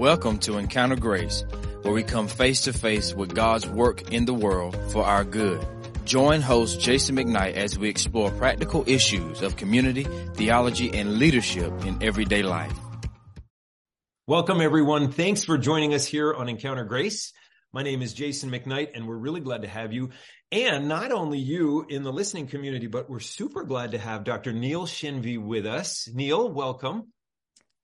Welcome to Encounter Grace, where we come face to face with God's work in the world for our good. Join host Jason McKnight as we explore practical issues of community, theology, and leadership in everyday life. Welcome everyone. Thanks for joining us here on Encounter Grace. My name is Jason McKnight and we're really glad to have you. And not only you in the listening community, but we're super glad to have Dr. Neil Shenvi with us. Neil, welcome.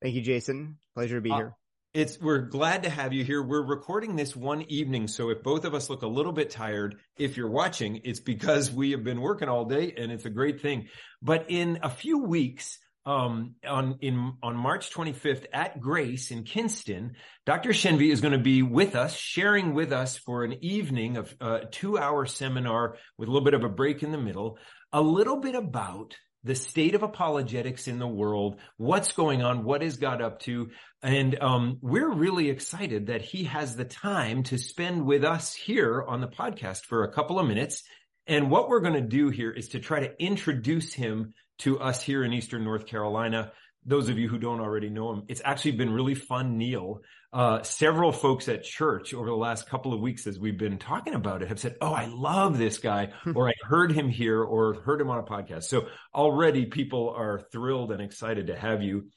Thank you, Jason. Pleasure to be uh, here. It's we're glad to have you here. We're recording this one evening, so if both of us look a little bit tired, if you're watching, it's because we have been working all day and it's a great thing. But in a few weeks, um, on in on March 25th at Grace in Kinston, Dr. Shenvi is going to be with us, sharing with us for an evening of a uh, two-hour seminar with a little bit of a break in the middle, a little bit about the state of apologetics in the world, what's going on, what is God up to. And um, we're really excited that he has the time to spend with us here on the podcast for a couple of minutes. And what we're going to do here is to try to introduce him to us here in Eastern North Carolina. Those of you who don't already know him, it's actually been really fun, Neil. Uh, several folks at church over the last couple of weeks as we've been talking about it have said, Oh, I love this guy, or I heard him here or heard him on a podcast. So already people are thrilled and excited to have you.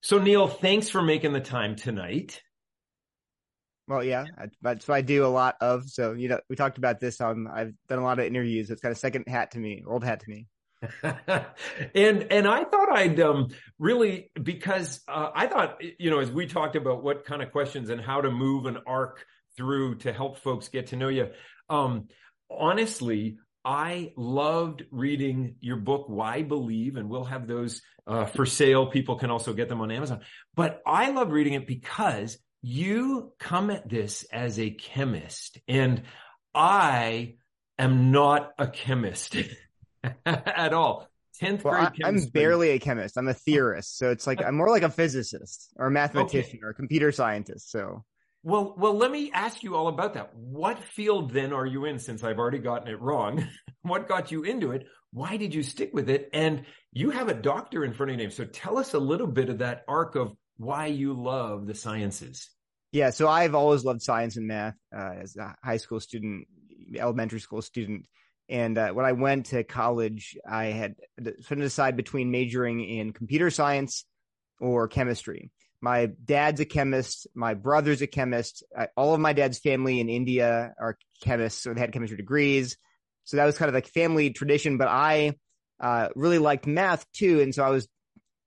So Neil, thanks for making the time tonight. Well, yeah, that's what I do a lot of. So, you know, we talked about this. Um, I've done a lot of interviews. It's got a second hat to me, old hat to me. and and I thought I'd um, really because uh, I thought you know as we talked about what kind of questions and how to move an arc through to help folks get to know you. Um, honestly, I loved reading your book Why Believe, and we'll have those uh, for sale. People can also get them on Amazon. But I love reading it because you come at this as a chemist, and I am not a chemist. at all. 10th well, grade I, am barely a chemist. I'm a theorist. So it's like I'm more like a physicist or a mathematician okay. or a computer scientist. So well, well, let me ask you all about that. What field then are you in since I've already gotten it wrong? what got you into it? Why did you stick with it? And you have a doctor in front of your name. So tell us a little bit of that arc of why you love the sciences. Yeah. So I've always loved science and math uh, as a high school student, elementary school student. And uh, when I went to college, I had to decide between majoring in computer science or chemistry. My dad's a chemist. My brother's a chemist. I, all of my dad's family in India are chemists, so they had chemistry degrees. So that was kind of like family tradition. But I uh, really liked math too, and so I was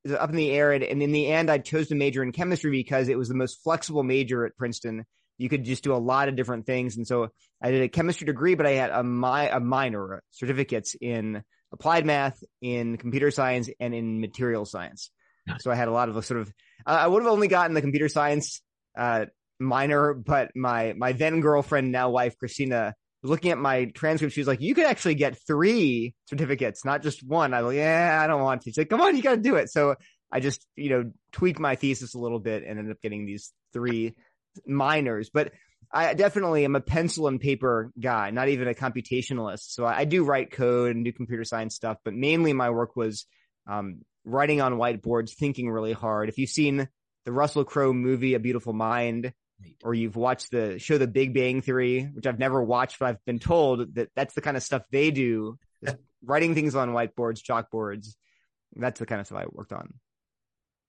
up in the air. And, and in the end, I chose to major in chemistry because it was the most flexible major at Princeton you could just do a lot of different things. And so I did a chemistry degree, but I had a, mi- a minor certificates in applied math, in computer science, and in material science. So I had a lot of sort of, uh, I would have only gotten the computer science uh, minor, but my my then girlfriend, now wife, Christina, looking at my transcript, she was like, "You could actually get three certificates, not just one." I was like, "Yeah, I don't want to." She's like, "Come on, you got to do it." So I just, you know, tweaked my thesis a little bit and ended up getting these three minors, but I definitely am a pencil and paper guy, not even a computationalist. So I, do write code and do computer science stuff, but mainly my work was um, writing on whiteboards, thinking really hard. If you've seen the Russell Crowe movie, A Beautiful Mind, or you've watched the show The Big Bang Theory, which I've never watched, but I've been told that that's the kind of stuff they do, writing things on whiteboards, chalkboards. That's the kind of stuff I worked on.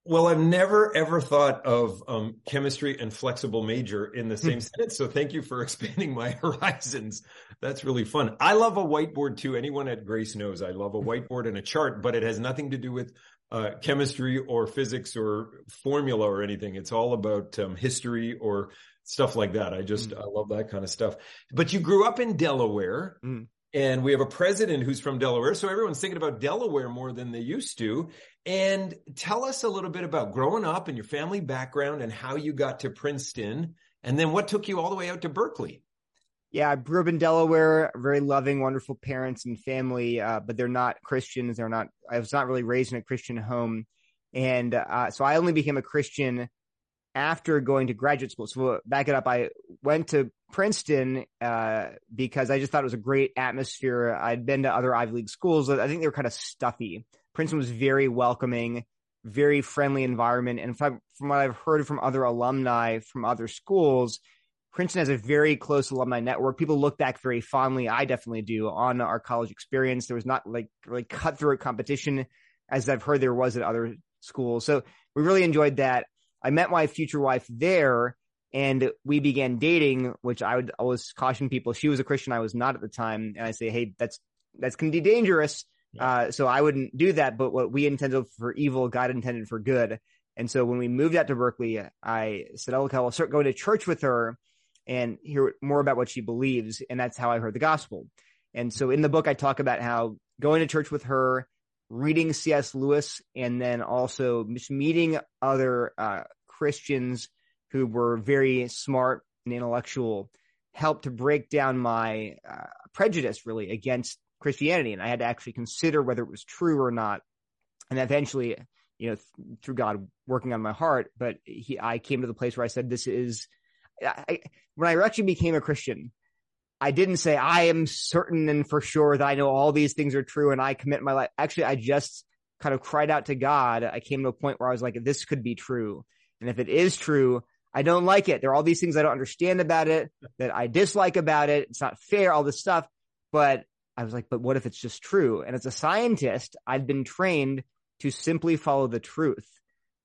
Well, I've never ever thought of um, chemistry and flexible major in the same hmm. sentence. So thank you for expanding my horizons. That's really fun. I love a whiteboard too. Anyone at Grace knows I love a whiteboard and a chart, but it has nothing to do with uh, chemistry or physics or formula or anything. It's all about um, history or stuff like that. I just, mm. I love that kind of stuff. But you grew up in Delaware. Mm and we have a president who's from Delaware. So everyone's thinking about Delaware more than they used to. And tell us a little bit about growing up and your family background and how you got to Princeton. And then what took you all the way out to Berkeley? Yeah, I grew up in Delaware, very loving, wonderful parents and family, uh, but they're not Christians. They're not, I was not really raised in a Christian home. And uh, so I only became a Christian after going to graduate school. So back it up, I went to Princeton uh, because I just thought it was a great atmosphere. I'd been to other Ivy League schools. I think they were kind of stuffy. Princeton was very welcoming, very friendly environment. And from, from what I've heard from other alumni from other schools, Princeton has a very close alumni network. People look back very fondly. I definitely do on our college experience. There was not like really cutthroat competition as I've heard there was at other schools. So we really enjoyed that. I met my future wife there and we began dating, which I would always caution people. She was a Christian. I was not at the time. And I say, Hey, that's, that's can be dangerous. Uh, so I wouldn't do that. But what we intended for evil, God intended for good. And so when we moved out to Berkeley, I said, oh, okay, I'll start going to church with her and hear more about what she believes. And that's how I heard the gospel. And so in the book, I talk about how going to church with her, reading C.S. Lewis, and then also meeting other uh, Christians who were very smart and intellectual helped to break down my uh, prejudice really against Christianity. And I had to actually consider whether it was true or not. And eventually, you know, th- through God working on my heart, but he, I came to the place where I said, this is, I, when I actually became a Christian, I didn't say I am certain and for sure that I know all these things are true and I commit my life. Actually, I just kind of cried out to God. I came to a point where I was like, this could be true. And if it is true, I don't like it. There are all these things I don't understand about it that I dislike about it. It's not fair, all this stuff. But I was like, but what if it's just true? And as a scientist, I'd been trained to simply follow the truth.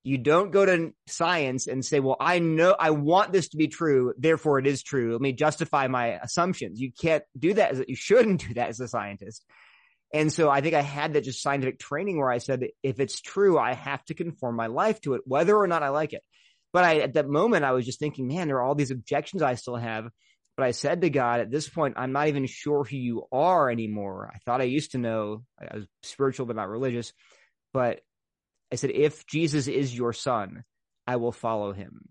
You don't go to science and say, well, I know, I want this to be true. Therefore it is true. Let me justify my assumptions. You can't do that. As, you shouldn't do that as a scientist. And so I think I had that just scientific training where I said, if it's true, I have to conform my life to it, whether or not I like it. But I, at that moment, I was just thinking, man, there are all these objections I still have. But I said to God, at this point, I'm not even sure who you are anymore. I thought I used to know. I was spiritual, but not religious. But I said, if Jesus is your son, I will follow him.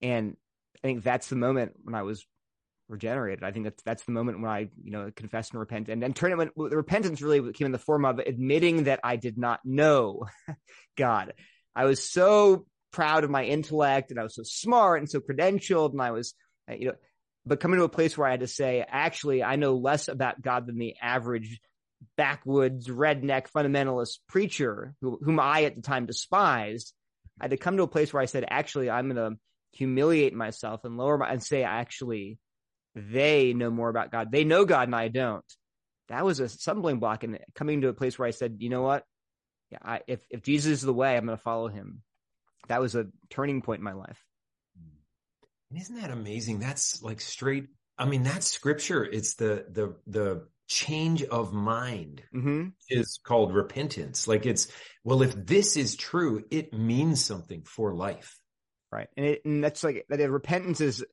And I think that's the moment when I was regenerated. I think that's that's the moment when I, you know, confessed and repent and then turn it when the repentance really came in the form of admitting that I did not know God. I was so proud of my intellect and I was so smart and so credentialed and I was, you know, but coming to a place where I had to say, actually, I know less about God than the average backwoods redneck fundamentalist preacher who, whom I at the time despised. I had to come to a place where I said, actually, I'm going to humiliate myself and lower my, and say, actually, they know more about God. They know God and I don't. That was a stumbling block and coming to a place where I said, you know what? Yeah, I, if, if Jesus is the way, I'm going to follow him. That was a turning point in my life. Isn't that amazing? That's like straight. I mean, that's scripture. It's the, the, the change of mind mm-hmm. is called repentance. Like it's, well, if this is true, it means something for life. Right. And, it, and that's like, that repentance is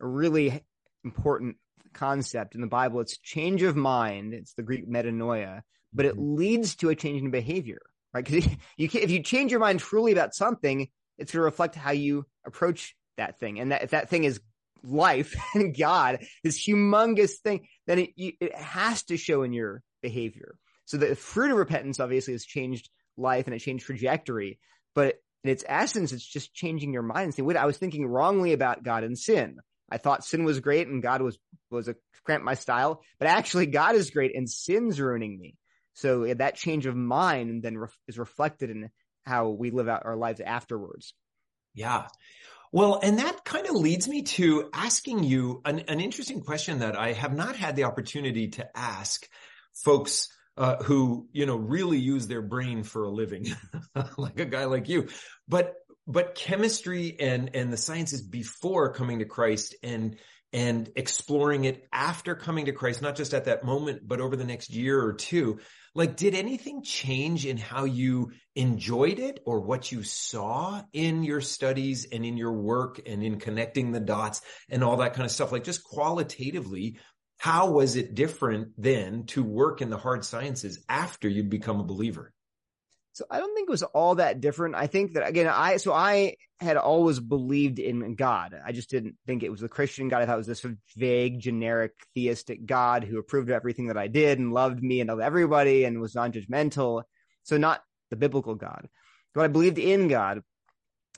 a really important concept in the Bible. It's change of mind. It's the Greek metanoia, but it mm-hmm. leads to a change in behavior, right? Because you can, if you change your mind truly about something, it's going to reflect how you approach that thing. And that if that thing is life and God, this humongous thing, then it, it has to show in your behavior. So the fruit of repentance obviously has changed life and it changed trajectory, but in its essence, it's just changing your mind and saying, wait, I was thinking wrongly about God and sin. I thought sin was great and God was, was a cramp my style, but actually God is great and sin's ruining me. So that change of mind then re- is reflected in how we live out our lives afterwards. Yeah. Well, and that kind of leads me to asking you an, an interesting question that I have not had the opportunity to ask folks uh, who, you know, really use their brain for a living, like a guy like you. But, but chemistry and, and the sciences before coming to Christ and, and exploring it after coming to Christ, not just at that moment, but over the next year or two. Like, did anything change in how you enjoyed it or what you saw in your studies and in your work and in connecting the dots and all that kind of stuff? Like, just qualitatively, how was it different then to work in the hard sciences after you'd become a believer? So I don't think it was all that different. I think that again, I so I had always believed in God. I just didn't think it was the Christian God. I thought it was this sort of vague, generic, theistic God who approved of everything that I did and loved me and loved everybody and was non-judgmental. So not the biblical God, but I believed in God.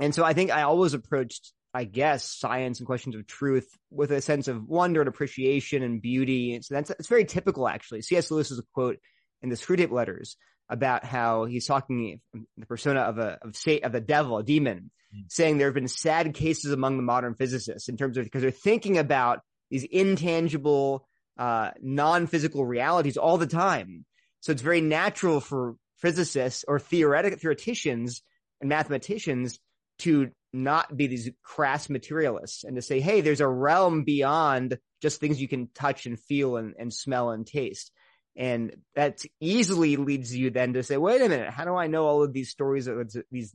And so I think I always approached, I guess, science and questions of truth with a sense of wonder and appreciation and beauty. And so that's it's very typical, actually. C.S. Lewis is a quote in the Screwtape Letters about how he's talking the persona of a of state of the devil, a demon, mm-hmm. saying there have been sad cases among the modern physicists in terms of because they're thinking about these intangible, uh, non-physical realities all the time. So it's very natural for physicists or theoretic theoreticians and mathematicians to not be these crass materialists and to say, hey, there's a realm beyond just things you can touch and feel and, and smell and taste. And that easily leads you then to say, wait a minute, how do I know all of these stories, these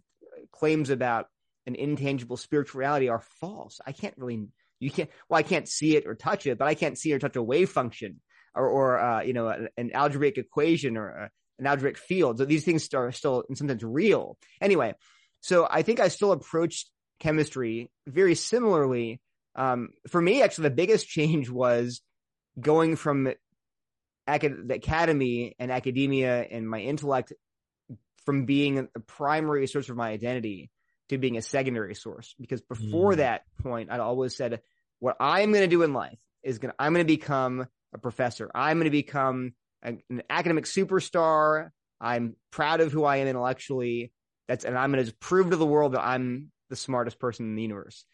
claims about an intangible spirituality are false? I can't really, you can't, well, I can't see it or touch it, but I can't see or touch a wave function or, or uh, you know, an, an algebraic equation or a, an algebraic field. So these things are still in some sense real. Anyway, so I think I still approached chemistry very similarly. Um, for me, actually, the biggest change was going from acad- the academy and academia and my intellect from being a primary source of my identity to being a secondary source. Because before mm. that point, I'd always said, what I'm going to do in life is going to, I'm going to become a professor. I'm going to become a, an academic superstar. I'm proud of who I am intellectually. That's and I'm going to prove to the world that I'm the smartest person in the universe.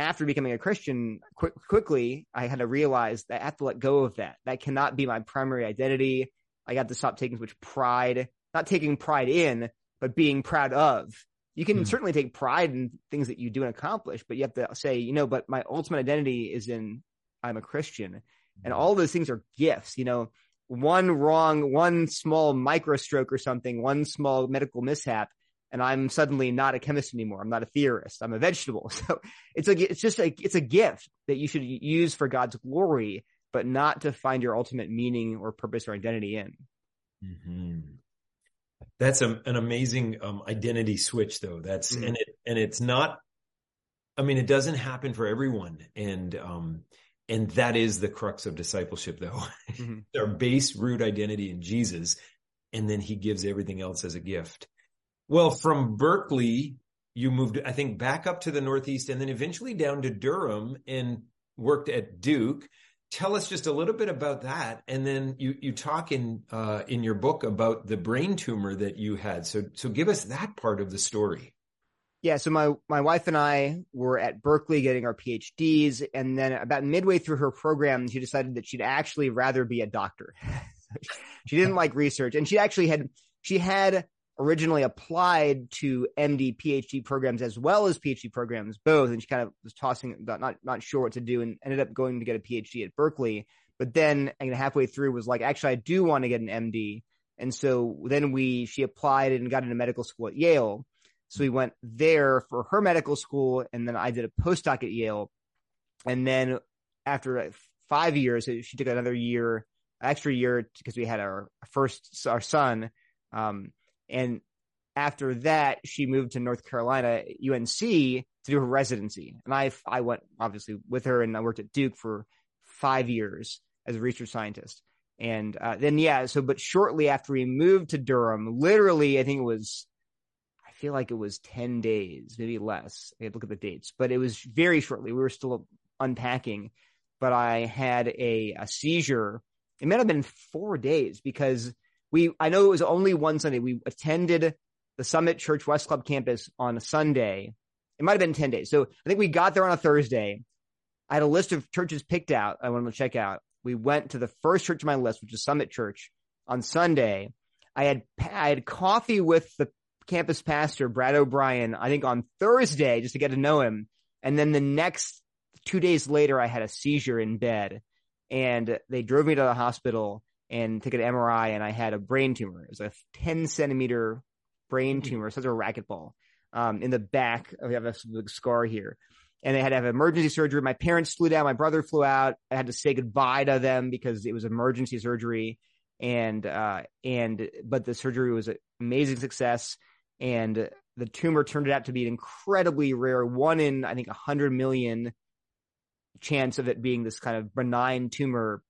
After becoming a Christian, quick, quickly I had to realize that I have to let go of that. That cannot be my primary identity. I got to stop taking so much pride, not taking pride in, but being proud of. You can hmm. certainly take pride in things that you do and accomplish, but you have to say, you know, but my ultimate identity is in I'm a Christian. And all those things are gifts, you know, one wrong, one small microstroke or something, one small medical mishap, and I'm suddenly not a chemist anymore. I'm not a theorist. I'm a vegetable. So it's like it's just like it's a gift that you should use for God's glory, but not to find your ultimate meaning or purpose or identity in. Mm-hmm. That's a, an amazing um, identity switch, though. That's mm-hmm. and it and it's not. I mean, it doesn't happen for everyone, and um, and that is the crux of discipleship, though. Mm-hmm. Our base root identity in Jesus, and then He gives everything else as a gift. Well, from Berkeley, you moved, I think, back up to the Northeast, and then eventually down to Durham, and worked at Duke. Tell us just a little bit about that, and then you you talk in uh, in your book about the brain tumor that you had. So so give us that part of the story. Yeah, so my my wife and I were at Berkeley getting our PhDs, and then about midway through her program, she decided that she'd actually rather be a doctor. she didn't like research, and she actually had she had originally applied to MD PhD programs as well as PhD programs both, and she kind of was tossing not not sure what to do, and ended up going to get a PhD at Berkeley. But then, and halfway through, was like, actually, I do want to get an MD, and so then we she applied and got into medical school at Yale so we went there for her medical school, and then I did a postdoc at Yale. And then after five years, she took another year, extra year, because we had our first our son. Um, and after that, she moved to North Carolina UNC to do her residency. And I I went obviously with her, and I worked at Duke for five years as a research scientist. And uh, then yeah, so but shortly after we moved to Durham, literally I think it was I feel like it was 10 days, maybe less. I had to look at the dates, but it was very shortly. We were still unpacking, but I had a, a seizure. It might have been four days because we, I know it was only one Sunday. We attended the Summit Church West Club campus on a Sunday. It might have been 10 days. So I think we got there on a Thursday. I had a list of churches picked out. I wanted to check out. We went to the first church on my list, which is Summit Church on Sunday. I had I had coffee with the campus pastor, Brad O'Brien, I think on Thursday just to get to know him. And then the next two days later, I had a seizure in bed and they drove me to the hospital and took an MRI and I had a brain tumor. It was a 10 centimeter brain mm-hmm. tumor, such a racquetball, um, in the back. I have a big scar here. And they had to have emergency surgery. My parents flew down. My brother flew out. I had to say goodbye to them because it was emergency surgery. And, uh, and, but the surgery was an amazing success and the tumor turned out to be an incredibly rare one in I think a hundred million chance of it being this kind of benign tumor,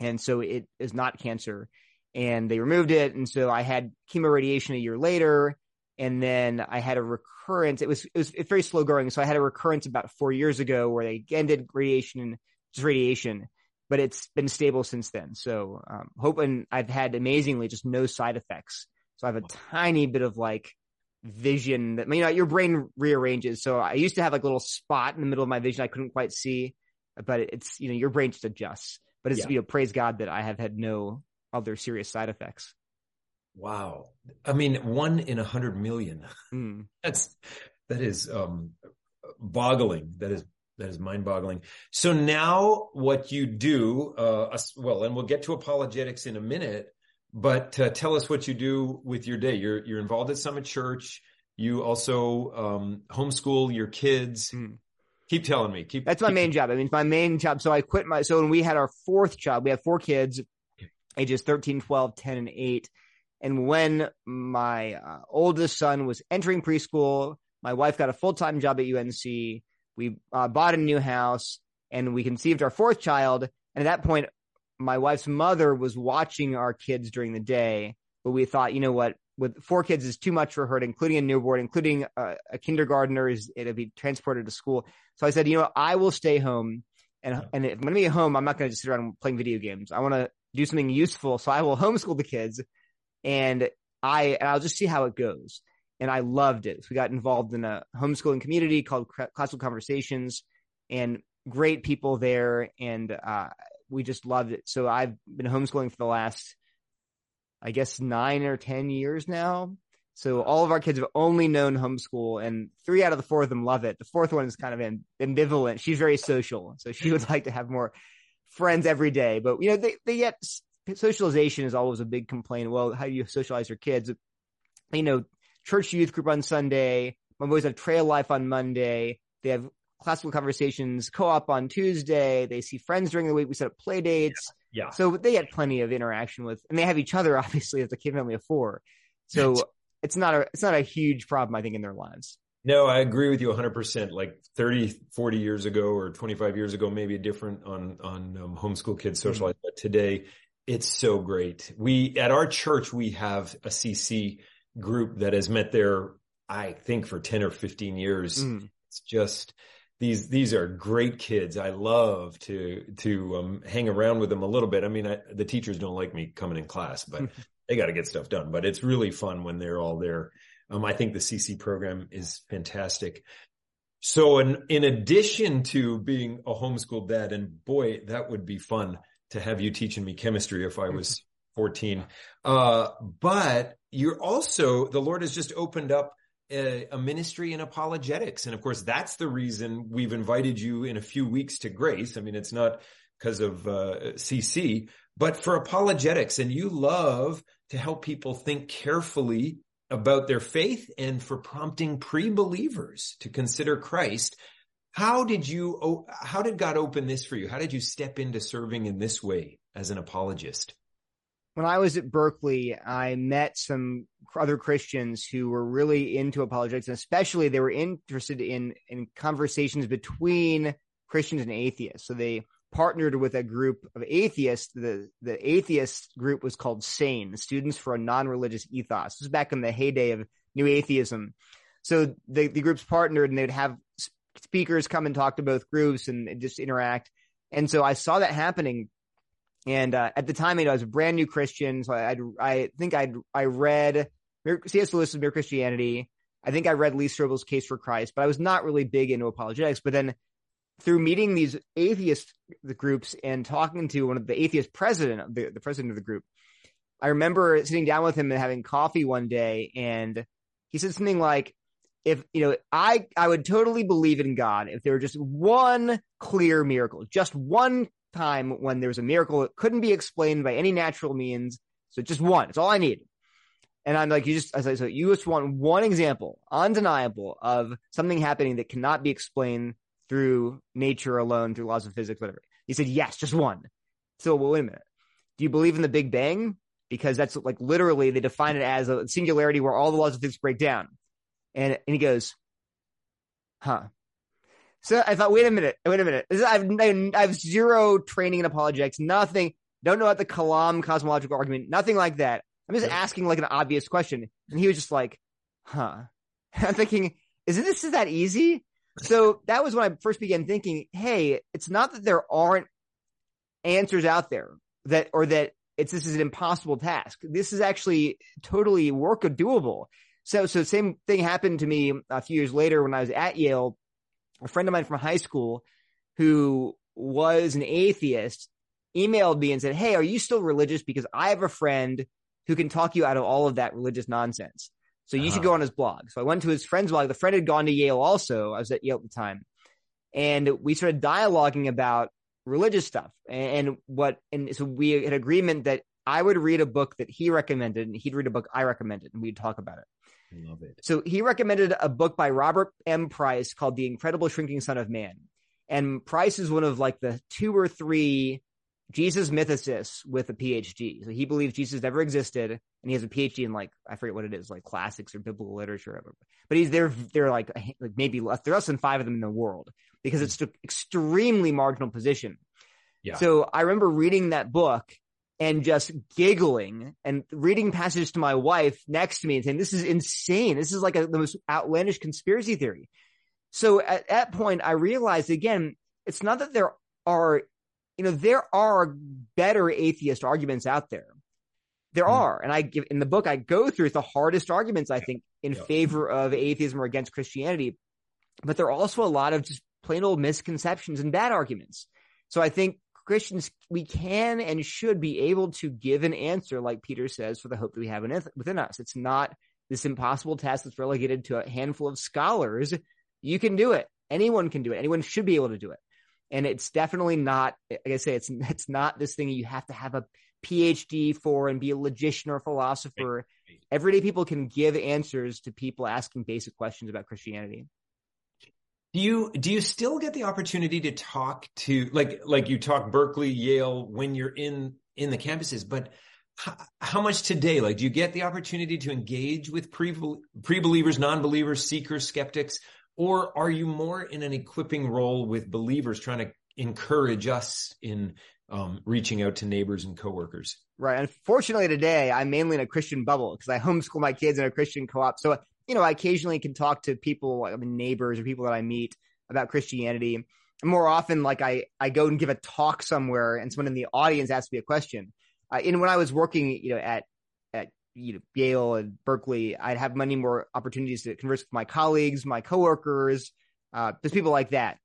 and so it is not cancer. And they removed it, and so I had chemoradiation a year later, and then I had a recurrence. It was it was very slow growing, so I had a recurrence about four years ago where they again did radiation, just radiation, but it's been stable since then. So, um, hoping I've had amazingly just no side effects. So I have a tiny bit of like vision that, you know, your brain rearranges. So I used to have like a little spot in the middle of my vision I couldn't quite see, but it's, you know, your brain just adjusts. But it's, yeah. you know, praise God that I have had no other serious side effects. Wow. I mean, one in a hundred million. Mm. That's, that is, um, boggling. That is, that is mind boggling. So now what you do, uh, well, and we'll get to apologetics in a minute, but uh, tell us what you do with your day. You're, you're involved at Summit Church. You also, um, homeschool your kids. Mm. Keep telling me. Keep. That's my keep, main job. I mean, it's my main job. So I quit my. So when we had our fourth child, we had four kids, ages 13, 12, 10, and eight. And when my uh, oldest son was entering preschool, my wife got a full time job at UNC. We uh, bought a new house and we conceived our fourth child. And at that point, my wife's mother was watching our kids during the day. But we thought, you know what, with four kids is too much for her, including a newborn, including a, a kindergartner, is it'll be transported to school. So I said, you know, I will stay home, and and if I'm going to be at home, I'm not going to just sit around playing video games. I want to do something useful, so I will homeschool the kids, and I and I'll just see how it goes. And I loved it. So we got involved in a homeschooling community called Classical Conversations, and great people there, and uh, we just loved it. So I've been homeschooling for the last I guess nine or 10 years now. So all of our kids have only known homeschool and three out of the four of them love it. The fourth one is kind of ambivalent. She's very social. So she would like to have more friends every day, but you know, they, they get socialization is always a big complaint. Well, how do you socialize your kids? You know, church youth group on Sunday. My boys have trail life on Monday. They have classical conversations co-op on Tuesday. They see friends during the week. We set up play dates. Yeah. So they had plenty of interaction with, and they have each other obviously as a kid family of four. So it's not a, it's not a huge problem, I think, in their lives. No, I agree with you 100%. Like 30, 40 years ago or 25 years ago, maybe a different on, on um, homeschool kids mm-hmm. socialize. Mm-hmm. But today it's so great. We, at our church, we have a CC group that has met there, I think for 10 or 15 years. Mm. It's just, these these are great kids. I love to to um, hang around with them a little bit. I mean, I, the teachers don't like me coming in class, but they got to get stuff done. But it's really fun when they're all there. Um, I think the CC program is fantastic. So, in in addition to being a homeschool dad, and boy, that would be fun to have you teaching me chemistry if I was 14. Uh, but you're also the Lord has just opened up a, a, ministry in apologetics. And of course, that's the reason we've invited you in a few weeks to Grace. I mean, it's not because of uh, CC, but for apologetics. And you love to help people think carefully about their faith and for prompting pre-believers to consider Christ. How did you, how did God open this for you? How did you step into serving in this way as an apologist? When I was at Berkeley, I met some other Christians who were really into apologetics, and especially they were interested in in conversations between Christians and atheists. So they partnered with a group of atheists. The the atheist group was called SANE, Students for a Non-Religious Ethos. This was back in the heyday of New Atheism. So the the groups partnered, and they'd have speakers come and talk to both groups and just interact. And so I saw that happening and uh, at the time, you know, I was a brand new Christian, so I I think I I read C.S. Lewis's Mere Christianity. I think I read Lee Strobel's Case for Christ, but I was not really big into apologetics. But then through meeting these atheist groups and talking to one of the atheist president of the, the president of the group, I remember sitting down with him and having coffee one day, and he said something like, if you know i i would totally believe in god if there were just one clear miracle just one time when there was a miracle that couldn't be explained by any natural means. So just one. It's all I need. And I'm like, you just, I said, so you just want one example, undeniable, of something happening that cannot be explained through nature alone, through laws of physics, whatever. He said, yes, just one. So, well, wait a minute. Do you believe in the Big Bang? Because that's like literally they define it as a singularity where all the laws of physics break down. And, and he goes, huh. So I thought, wait a minute, wait a minute. I've, I have zero training in apologetics, nothing. Don't know about the Kalam cosmological argument, nothing like that. I'm just yeah. asking like an obvious question. And he was just like, huh. I'm thinking, is this is that easy? So that was when I first began thinking, hey, it's not that there aren't answers out there that, or that it's, this is an impossible task. This is actually totally work doable. So, so same thing happened to me a few years later when I was at Yale. A friend of mine from high school who was an atheist emailed me and said, Hey, are you still religious? Because I have a friend who can talk you out of all of that religious nonsense. So you uh-huh. should go on his blog. So I went to his friend's blog. The friend had gone to Yale also. I was at Yale at the time. And we started dialoguing about religious stuff and, and what, and so we had agreement that I would read a book that he recommended and he'd read a book I recommended and we'd talk about it. Love it. So he recommended a book by Robert M. Price called The Incredible Shrinking Son of Man. And Price is one of like the two or three Jesus mythicists with a PhD. So he believes Jesus never existed, and he has a PhD in like I forget what it is, like classics or biblical literature. But he's there. They're like, like maybe less. There are less than five of them in the world because hmm. it's an extremely marginal position. Yeah. So I remember reading that book and just giggling and reading passages to my wife next to me and saying, "This is insane. This is like a, the most outlandish conspiracy theory." So at that point, I realized again, it's not that there are you know, there are better atheist arguments out there. There mm. are. And I give in the book, I go through the hardest arguments, I think, in yeah. favor of atheism or against Christianity. But there are also a lot of just plain old misconceptions and bad arguments. So I think Christians, we can and should be able to give an answer, like Peter says, for the hope that we have within us. It's not this impossible task that's relegated to a handful of scholars. You can do it. Anyone can do it. Anyone should be able to do it. And it's definitely not, like I say, it's, it's not this thing you have to have a PhD for and be a logician or a philosopher. Everyday people can give answers to people asking basic questions about Christianity. Do you do you still get the opportunity to talk to like like you talk Berkeley, Yale when you're in in the campuses, but how, how much today? Like, do you get the opportunity to engage with pre pre believers, non believers, seekers, skeptics? Or are you more in an equipping role with believers trying to encourage us in um, reaching out to neighbors and coworkers? Right. Unfortunately, today I'm mainly in a Christian bubble because I homeschool my kids in a Christian co-op. So, you know, I occasionally can talk to people, I mean, neighbors or people that I meet about Christianity. And more often, like I, I go and give a talk somewhere and someone in the audience asks me a question. Uh, and when I was working, you know, at at, you know, Yale and Berkeley, I'd have many more opportunities to converse with my colleagues, my coworkers, uh, just people like that.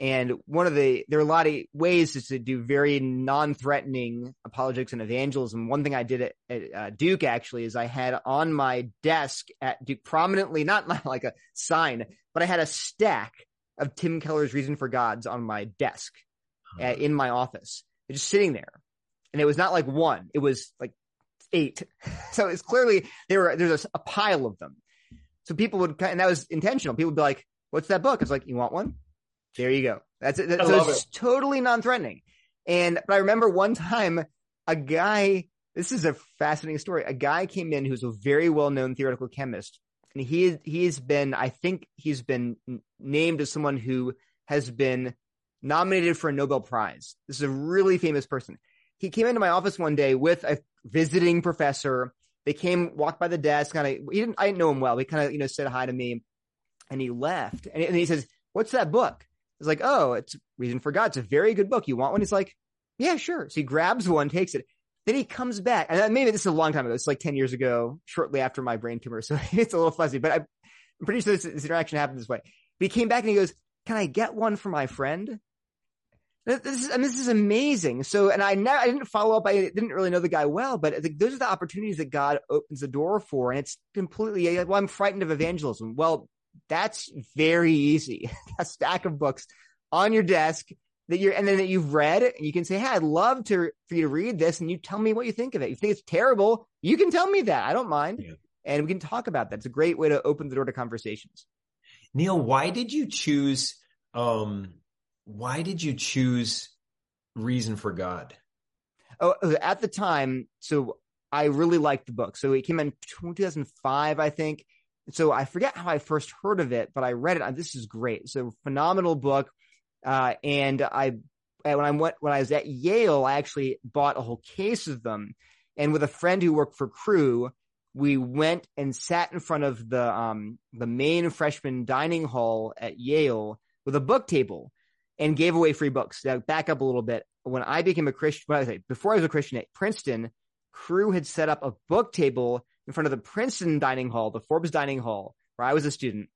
And one of the, there are a lot of ways is to do very non-threatening apologetics and evangelism. One thing I did at, at uh, Duke actually is I had on my desk at Duke prominently, not like a sign, but I had a stack of Tim Keller's Reason for Gods on my desk uh, in my office, just sitting there. And it was not like one, it was like eight. So it's clearly there were there's a, a, pile of them. So people would and that was intentional. People would be like, "What's that book?" It's like, "You want one?" There you go. That's it. That, so it's it. totally non-threatening. And but I remember one time a guy. This is a fascinating story. A guy came in who's a very well-known theoretical chemist, and he he's been I think he's been named as someone who has been nominated for a Nobel Prize. This is a really famous person. He came into my office one day with a visiting professor. They came, walked by the desk, kind of, he didn't, I didn't know him well. He kind of, you know, said hi to me and he left. And, and he says, what's that book? It's like, oh, it's Reason for God. It's a very good book. You want one? He's like, yeah, sure. So he grabs one, takes it. Then he comes back, and uh, maybe this is a long time ago. It's like 10 years ago, shortly after my brain tumor. So it's a little fuzzy, but I'm pretty sure this, this interaction happened this way. But he came back and he goes, can I get one for my friend? This is, this is amazing. So, and I never, I didn't follow up. I didn't really know the guy well, but those are the opportunities that God opens the door for. And it's completely, well, I'm frightened of evangelism. Well, that's very easy. a stack of books on your desk that you're, and then that you've read and you can say, Hey, I'd love to, for you to read this and you tell me what you think of it. You think it's terrible. You can tell me that. I don't mind. Yeah. And we can talk about that. It's a great way to open the door to conversations. Neil, why did you choose, um, why did you choose Reason for God? Oh, uh, at the time, so I really liked the book. So it came in 2005, I think. So I forget how I first heard of it, but I read it. This is great. So phenomenal book. Uh, and I, when I went, when I was at Yale, I actually bought a whole case of them. And with a friend who worked for Cru, we went and sat in front of the, um, the main freshman dining hall at Yale with a book table and gave away free books. Now, back up a little bit. When I became a Christian, what I say, before I was a Christian at Princeton, Cru had set up a book table in front of the Princeton dining hall, the Forbes dining hall, where I was a student,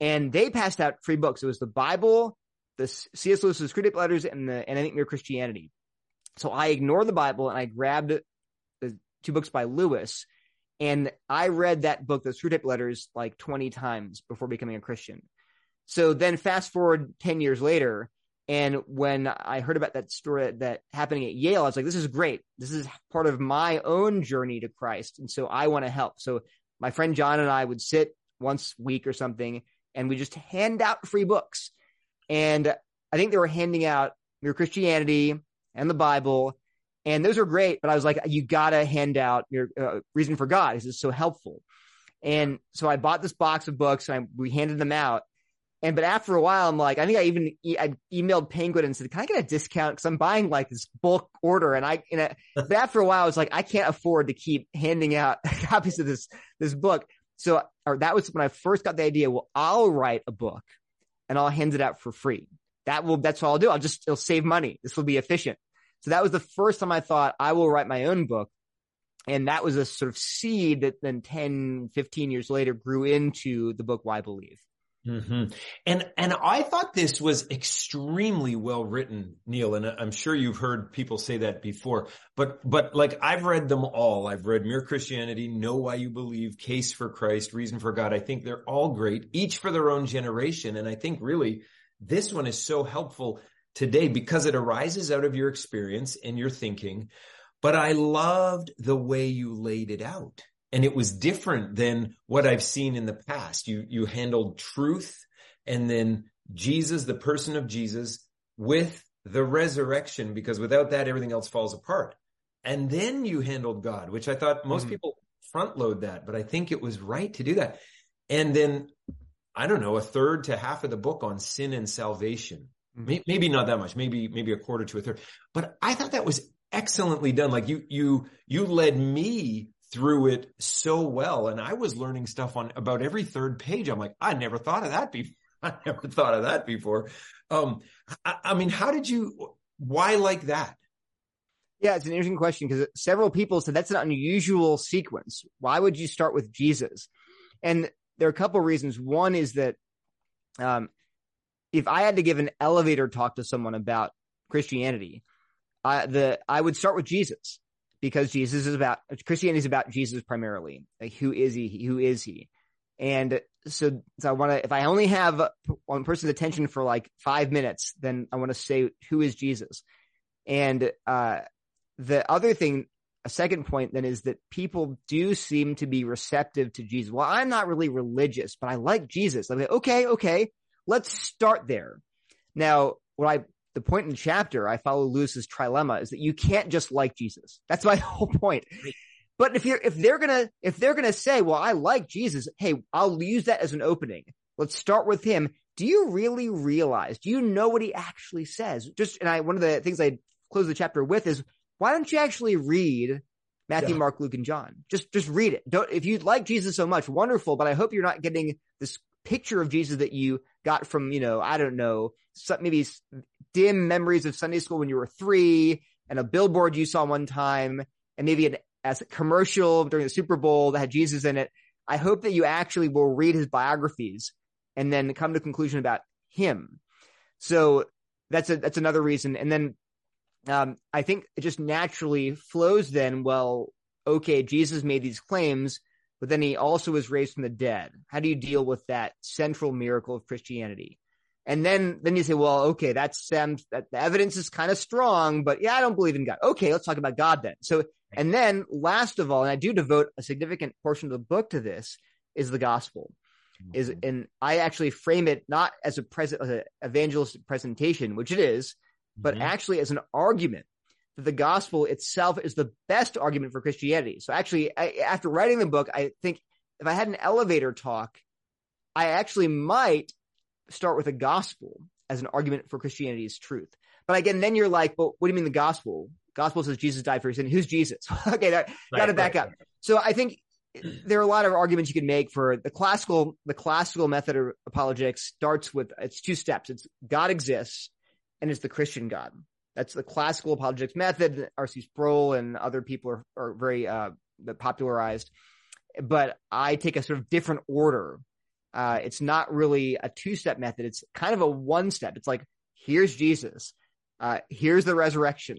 and they passed out free books. It was the Bible, the C.S. Lewis's Screwtape Letters, and the and I think Mere Christianity. So I ignored the Bible and I grabbed the two books by Lewis, and I read that book, the Screwtape Letters, like twenty times before becoming a Christian. So then, fast forward ten years later, and when I heard about that story that happening at Yale, I was like, this is great. This is part of my own journey to Christ. And so I want to help. So my friend John and I would sit once a week or something and we just hand out free books. And I think they were handing out Mere Christianity and the Bible. And those are great. But I was like, you got to hand out your uh, reason for God. This is so helpful. And so I bought this box of books and I, we handed them out. And but after a while, I'm like, I think I even e- I emailed Penguin and said, "Can I get a discount? Because I'm buying like this bulk order." And I, you know, but after a while, I was like, I can't afford to keep handing out copies of this this book. So or that was when I first got the idea. Well, I'll write a book, and I'll hand it out for free. That will that's all I'll do. I'll just it'll save money. This will be efficient. So that was the first time I thought I will write my own book. And that was a sort of seed that then 10, 15 years later grew into the book Why Believe. Mm-hmm. And and I thought this was extremely well written, Neil. And I'm sure you've heard people say that before. But but like I've read them all. I've read Mere Christianity, Know Why You Believe, Case for Christ, Reason for God. I think they're all great, each for their own generation. And I think really this one is so helpful today because it arises out of your experience and your thinking. But I loved the way you laid it out and it was different than what I've seen in the past. You you handled truth and then Jesus, the person of Jesus, with the resurrection, because without that, everything else falls apart. And then you handled God, which I thought most mm-hmm. people front load that, but I think it was right to do that. And then I don't know, a third to half of the book on sin and salvation. Mm-hmm. Maybe not that much, maybe maybe a quarter to a third. But I thought that was excellently done. Like you you you led me through it so well. And I was learning stuff on about every third page. I'm like, I never thought of that before. I never thought of that before. Um, I, I mean, how did you, why like that? Yeah, it's an interesting question because several people said that's an unusual sequence. Why would you start with Jesus? And there are a couple of reasons. One is that um, if I had to give an elevator talk to someone about Christianity, I, the I would start with Jesus because Jesus is about Christianity is about Jesus primarily. Like who is he? Who is he? And so, so I want to, if I only have one person's attention for like five minutes, then I want to say, who is Jesus? And, uh, the other thing, a second point then is that people do seem to be receptive to Jesus. Well, I'm not really religious, but I like Jesus. I'm like, okay, okay, let's start there. Now, what I the point in the chapter I follow Lewis's trilemma is that you can't just like Jesus. That's my whole point. But if you're if they're gonna if they're gonna say, well, I like Jesus, hey, I'll use that as an opening. Let's start with him. Do you really realize? Do you know what he actually says? Just and I one of the things I close the chapter with is why don't you actually read Matthew, yeah. Mark, Luke, and John? Just just read it. Don't if you like Jesus so much, wonderful. But I hope you're not getting this picture of Jesus that you got from, you know, I don't know, maybe dim memories of Sunday school when you were three and a billboard you saw one time and maybe an as a commercial during the Super Bowl that had Jesus in it. I hope that you actually will read his biographies and then come to a conclusion about him. So that's a, that's another reason. And then, um, I think it just naturally flows then, well, okay, Jesus made these claims but then he also was raised from the dead. How do you deal with that central miracle of Christianity? And then, then you say, well, okay, that's, um, that the evidence is kind of strong, but yeah, I don't believe in God. Okay, let's talk about God then. So, and then last of all, and I do devote a significant portion of the book to this, is the gospel. Is, mm-hmm. and I actually frame it not as a present, as an evangelistic presentation, which it is, but mm-hmm. actually as an argument that the gospel itself is the best argument for Christianity. So actually, I, after writing the book, I think if I had an elevator talk, I actually might start with a gospel as an argument for Christianity's truth. But again, then you're like, well, what do you mean the gospel? Gospel says Jesus died for your sin. Who's Jesus? okay, that, right, got to back right, up. Right. So I think there are a lot of arguments you can make for the classical, the classical method of apologetics starts with, it's two steps. It's God exists and it's the Christian God. That's the classical apologetics method. R.C. Sproul and other people are, are very uh, popularized. But I take a sort of different order. Uh, it's not really a two step method. It's kind of a one step. It's like, here's Jesus. Uh, here's the resurrection.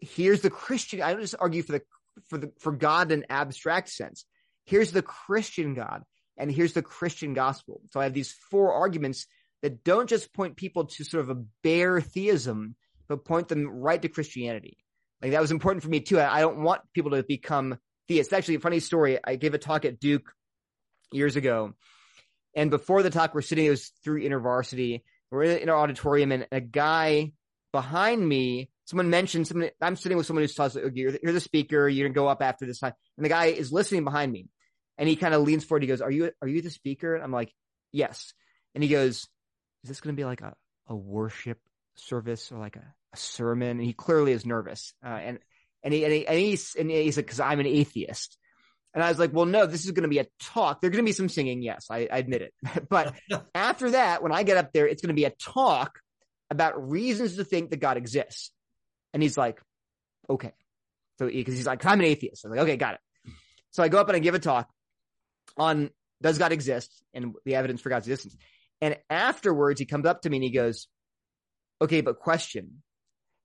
Here's the Christian. I don't just argue for the, for the, for God in an abstract sense. Here's the Christian God and here's the Christian gospel. So I have these four arguments that don't just point people to sort of a bare theism, but point them right to Christianity. Like that was important for me too. I, I don't want people to become theists. Actually, a funny story. I gave a talk at Duke years ago, and before the talk, we're sitting. It was through InterVarsity. We're in, our auditorium, and a guy behind me, someone mentioned something. I'm sitting with someone who says, "You're, you're the speaker. You're gonna go up after this time." And the guy is listening behind me, and he kind of leans forward. He goes, "Are you are you the speaker?" And I'm like, "Yes." And he goes, "Is this going to be like a a worship service or like a, a sermon?" And he clearly is nervous. Uh, and and he and, he, and he's and he's like, "Because I'm an atheist." And I was like, "Well, no, this is going to be a talk. There's going to be some singing, yes, I, I admit it. but after that, when I get up there, it's going to be a talk about reasons to think that God exists." And he's like, "Okay." So because he's like, "I'm an atheist." I'm like, "Okay, got it." So I go up and I give a talk on does God exist and the evidence for God's existence. And afterwards, he comes up to me and he goes, okay, but question,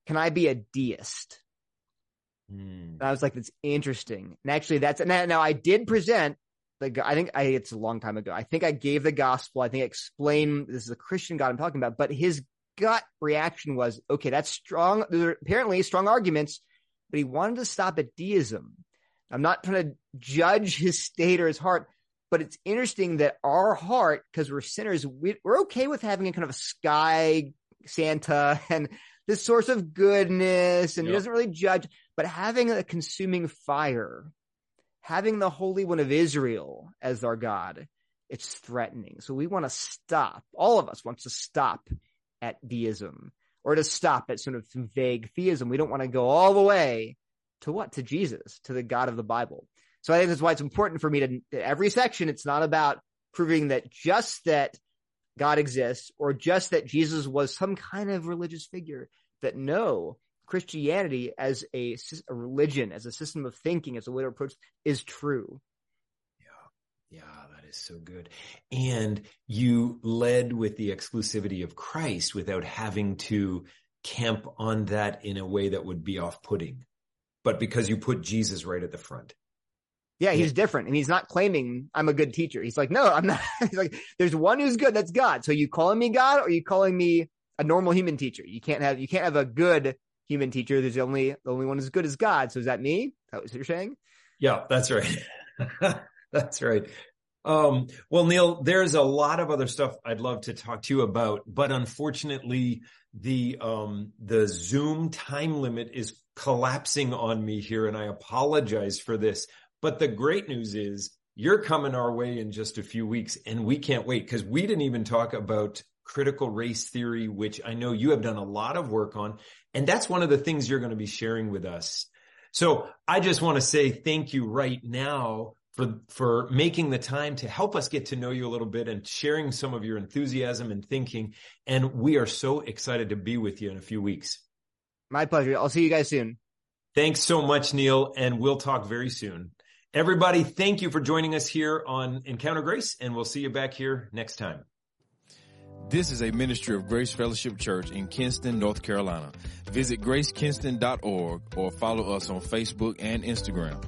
can I be a deist? Hmm. I was like, that's interesting. And actually that's, now I did present the, I think I, it's a long time ago. I think I gave the gospel. I think I explained this is a Christian God I'm talking about, but his gut reaction was, okay, that's strong. There are apparently strong arguments, but he wanted to stop at deism. I'm not trying to judge his state or his heart, but it's interesting that our heart, because we're sinners, we, are okay with having a kind of a sky Santa and this source of goodness, and yep. he doesn't really judge, but having a consuming fire, having the Holy One of Israel as our God, it's threatening. So we want to stop. All of us wants to stop at deism or to stop at sort of some vague theism. We don't want to go all the way to what? To Jesus, to the God of the Bible. So I think that's why it's important for me to every section. It's not about proving that just that God exists or just that Jesus was some kind of religious figure. That no, Christianity as a, a religion, as a system of thinking, as a way to approach is true. Yeah. Yeah, that is so good. And you led with the exclusivity of Christ without having to camp on that in a way that would be off putting, but because you put Jesus right at the front. Yeah, he's different. And he's not claiming I'm a good teacher. He's like, no, I'm not. he's like, there's one who's good. That's God. So you calling me God or you calling me a normal human teacher? You can't have, you can't have a good human teacher. There's only, the only one as good as God. So is that me? That what you're saying? Yeah, that's right. that's right. Um, well, Neil, there's a lot of other stuff I'd love to talk to you about, but unfortunately, the um, the Zoom time limit is collapsing on me here, and I apologize for this. But the great news is you're coming our way in just a few weeks and we can't wait because we didn't even talk about critical race theory, which I know you have done a lot of work on. And that's one of the things you're going to be sharing with us. So I just want to say thank you right now for, for making the time to help us get to know you a little bit and sharing some of your enthusiasm and thinking. And we are so excited to be with you in a few weeks. My pleasure. I'll see you guys soon. Thanks so much, Neil. And we'll talk very soon. Everybody, thank you for joining us here on Encounter Grace, and we'll see you back here next time. This is a ministry of Grace Fellowship Church in Kinston, North Carolina. Visit gracekinston.org or follow us on Facebook and Instagram.